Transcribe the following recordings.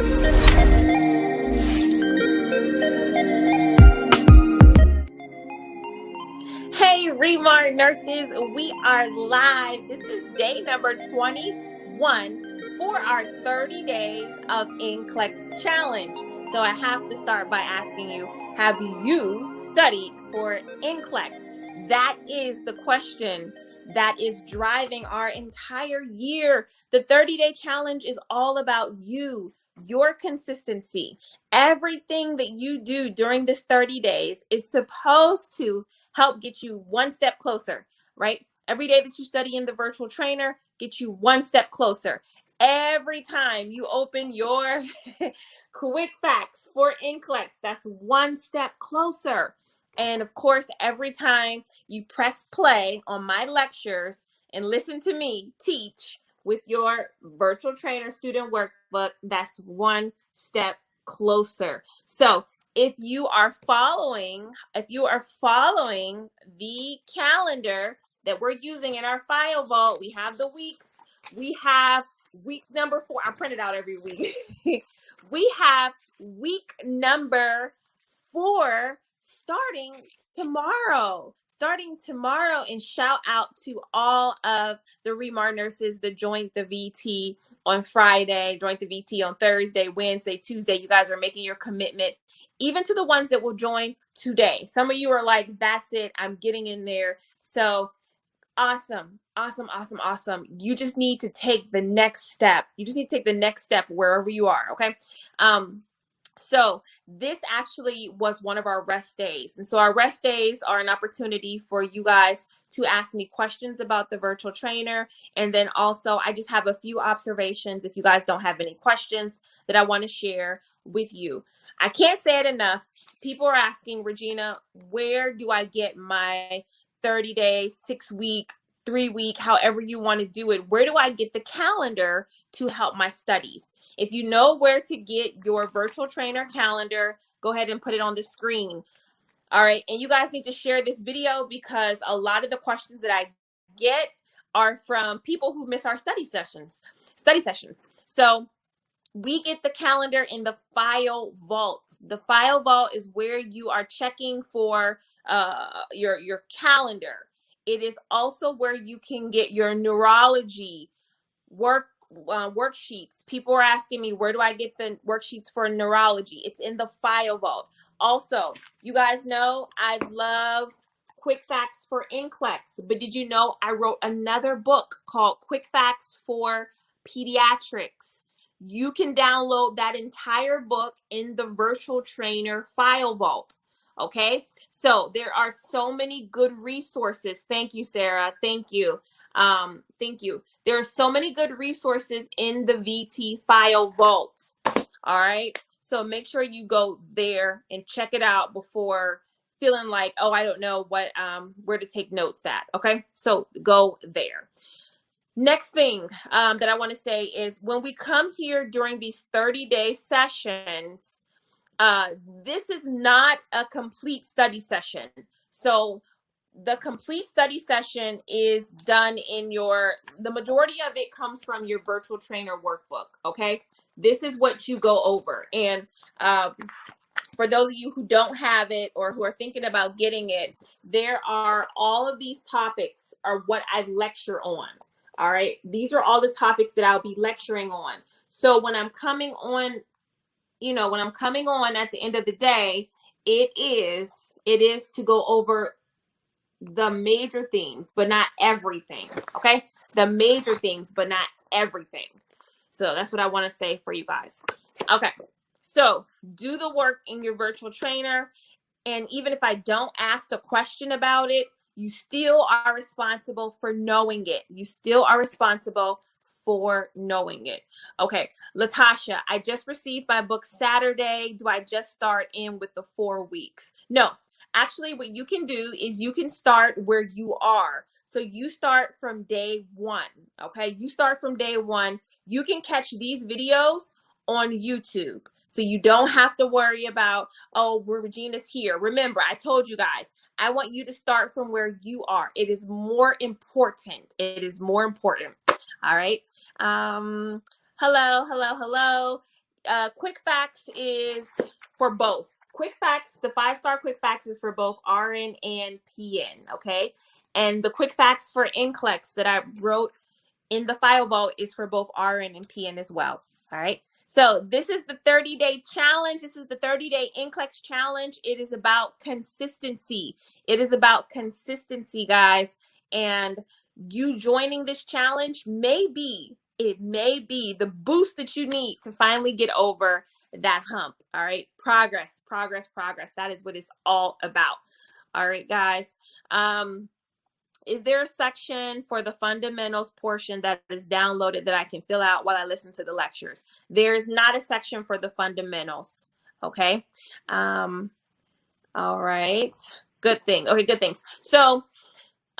Hey, Remar nurses, we are live. This is day number 21 for our 30 days of NCLEX challenge. So I have to start by asking you Have you studied for NCLEX? That is the question that is driving our entire year. The 30 day challenge is all about you, your consistency. Everything that you do during this 30 days is supposed to help get you one step closer, right? Every day that you study in the virtual trainer, get you one step closer. Every time you open your quick facts for NCLEX, that's one step closer. And of course, every time you press play on my lectures and listen to me teach with your virtual trainer student workbook, that's one step closer. So if you are following, if you are following the calendar that we're using in our file vault, we have the weeks. We have week number four. I print it out every week. we have week number four starting tomorrow. Starting tomorrow, and shout out to all of the Remar nurses that joined the VT on Friday, joined the VT on Thursday, Wednesday, Tuesday. You guys are making your commitment even to the ones that will join today. Some of you are like, that's it, I'm getting in there. So awesome, awesome, awesome, awesome. You just need to take the next step. You just need to take the next step wherever you are. Okay. Um, so this actually was one of our rest days. And so our rest days are an opportunity for you guys to ask me questions about the virtual trainer. And then also I just have a few observations if you guys don't have any questions that I want to share with you. I can't say it enough. People are asking, Regina, where do I get my 30 day, six week, three week, however you want to do it? Where do I get the calendar to help my studies? If you know where to get your virtual trainer calendar, go ahead and put it on the screen. All right. And you guys need to share this video because a lot of the questions that I get are from people who miss our study sessions, study sessions. So we get the calendar in the file vault. The file vault is where you are checking for uh, your your calendar. It is also where you can get your neurology work uh, worksheets. People are asking me, where do I get the worksheets for neurology? It's in the file vault. Also, you guys know I love quick facts for NCLEX, but did you know I wrote another book called Quick Facts for Pediatrics? you can download that entire book in the virtual trainer file vault. Okay, so there are so many good resources. Thank you, Sarah. Thank you. Um, thank you. There are so many good resources in the VT file vault. All right, so make sure you go there and check it out before feeling like, oh, I don't know what um where to take notes at. Okay, so go there. Next thing um, that I want to say is when we come here during these 30 day sessions, uh, this is not a complete study session. So the complete study session is done in your, the majority of it comes from your virtual trainer workbook. Okay. This is what you go over. And uh, for those of you who don't have it or who are thinking about getting it, there are all of these topics are what I lecture on. All right. These are all the topics that I'll be lecturing on. So when I'm coming on, you know, when I'm coming on at the end of the day, it is it is to go over the major themes, but not everything. Okay? The major things, but not everything. So that's what I want to say for you guys. Okay. So do the work in your virtual trainer. And even if I don't ask a question about it, you still are responsible for knowing it. You still are responsible for knowing it. Okay, Latasha, I just received my book Saturday. Do I just start in with the four weeks? No, actually, what you can do is you can start where you are. So you start from day one. Okay, you start from day one. You can catch these videos on YouTube. So you don't have to worry about, oh, Regina's here. Remember, I told you guys, I want you to start from where you are. It is more important. It is more important. All right. Um, hello, hello, hello. uh, Quick Facts is for both. Quick Facts, the five star Quick Facts is for both RN and PN. Okay. And the Quick Facts for NCLEX that I wrote in the file vault is for both RN and PN as well. All right. So this is the 30 day challenge. This is the 30 day NCLEX challenge. It is about consistency. It is about consistency, guys. And you joining this challenge may be, it may be the boost that you need to finally get over that hump. All right. Progress, progress, progress. That is what it's all about. All right, guys. Um, is there a section for the fundamentals portion that is downloaded that I can fill out while I listen to the lectures? There is not a section for the fundamentals. Okay. Um, all right. Good thing. Okay, good things. So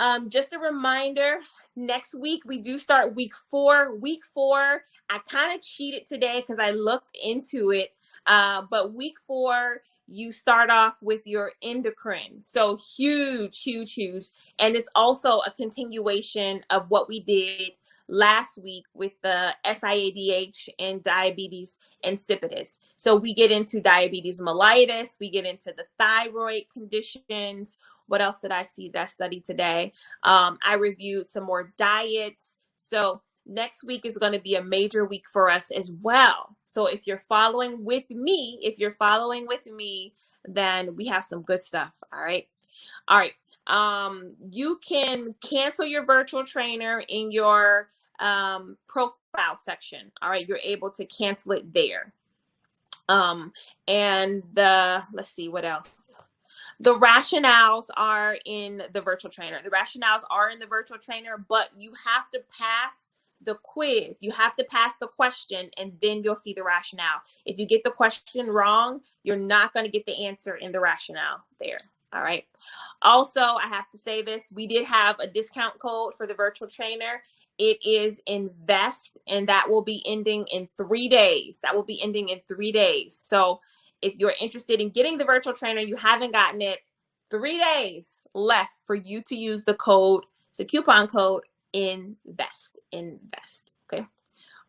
um, just a reminder, next week we do start week four. Week four, I kind of cheated today because I looked into it. Uh, but week four, you start off with your endocrine. So huge, huge, huge. And it's also a continuation of what we did last week with the SIADH and diabetes insipidus. So we get into diabetes mellitus, we get into the thyroid conditions. What else did I see that I studied today? Um, I reviewed some more diets. So next week is going to be a major week for us as well. So if you're following with me, if you're following with me, then we have some good stuff. All right. All right. Um, you can cancel your virtual trainer in your um, profile section. All right. You're able to cancel it there. Um, and the, let's see what else. The rationales are in the virtual trainer. The rationales are in the virtual trainer, but you have to pass the quiz. You have to pass the question and then you'll see the rationale. If you get the question wrong, you're not going to get the answer in the rationale there. All right. Also, I have to say this we did have a discount code for the virtual trainer. It is invest, and that will be ending in three days. That will be ending in three days. So, if you're interested in getting the virtual trainer, you haven't gotten it, three days left for you to use the code, the coupon code invest invest okay?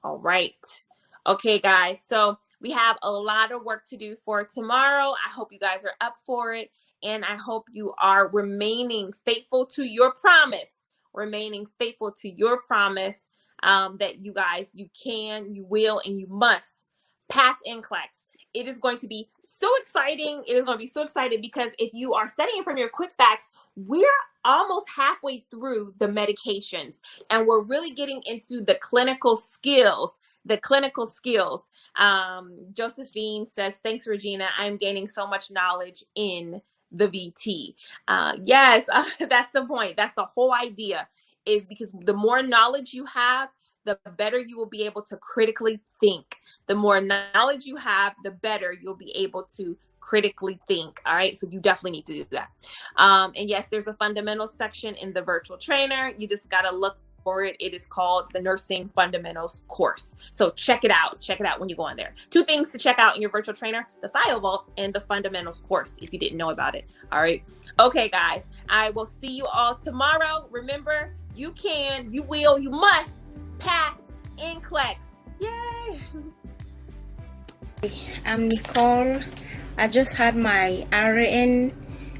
All right. Okay guys so we have a lot of work to do for tomorrow. I hope you guys are up for it and i hope you are remaining faithful to your promise remaining faithful to your promise um, that you guys you can you will and you must pass NCLEX it is going to be so exciting. It is going to be so exciting because if you are studying from your quick facts, we're almost halfway through the medications and we're really getting into the clinical skills. The clinical skills. Um, Josephine says, Thanks, Regina. I'm gaining so much knowledge in the VT. Uh, yes, uh, that's the point. That's the whole idea, is because the more knowledge you have, the better you will be able to critically think. The more knowledge you have, the better you'll be able to critically think. All right. So you definitely need to do that. Um, and yes, there's a fundamental section in the virtual trainer. You just got to look for it. It is called the Nursing Fundamentals course. So check it out. Check it out when you go on there. Two things to check out in your virtual trainer the File Vault and the Fundamentals course if you didn't know about it. All right. Okay, guys. I will see you all tomorrow. Remember, you can, you will, you must pass NCLEX. Yay! I'm Nicole. I just had my RN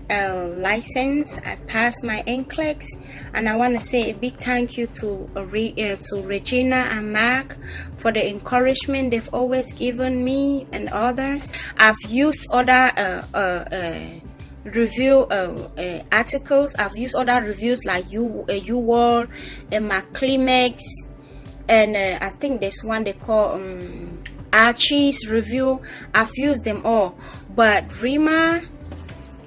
uh, license. I passed my NCLEX, and I want to say a big thank you to uh, to Regina and Mark for the encouragement they've always given me and others. I've used other uh, uh, uh review uh, articles. I've used other reviews like you, uh, UWorld, uh, McClinMax, and uh, I think there's one they call um, Archie's review. I've used them all, but Remar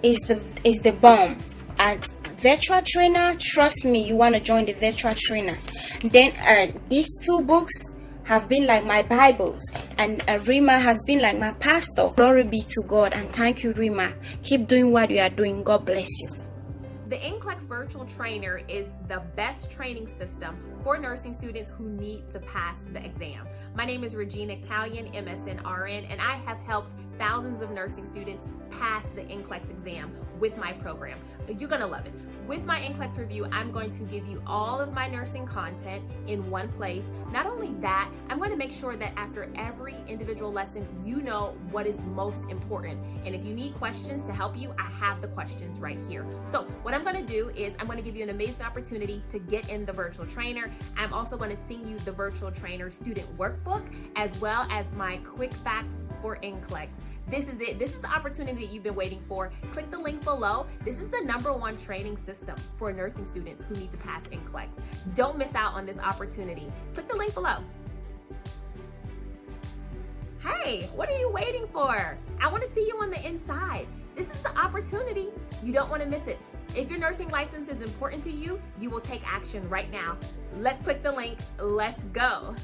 is the is the bomb. And virtual trainer, trust me, you want to join the virtual trainer. Then uh, these two books have been like my Bibles, and uh, Remar has been like my pastor. Glory be to God, and thank you, Remar. Keep doing what you are doing. God bless you. The NCLEX Virtual Trainer is the best training system for nursing students who need to pass the exam. My name is Regina Callion, MSN RN, and I have helped thousands of nursing students pass the NCLEX exam with my program. You're gonna love it. With my NCLEX review, I'm going to give you all of my nursing content in one place. Not only that, I'm to make sure that after every individual lesson, you know what is most important. And if you need questions to help you, I have the questions right here. So, what I'm to do is I'm to give you an amazing opportunity to get in the virtual trainer. I'm also to send you the virtual trainer student workbook as well as my quick facts for NCLEX. This is it. This is the opportunity that you've been waiting for. Click the link below. This is the number one training system for nursing students who need to pass NCLEX. Don't miss out on this opportunity. Click the link below. Hey, what are you waiting for? I want to see you on the inside. This is the opportunity. You don't want to miss it. If your nursing license is important to you, you will take action right now. Let's click the link. Let's go.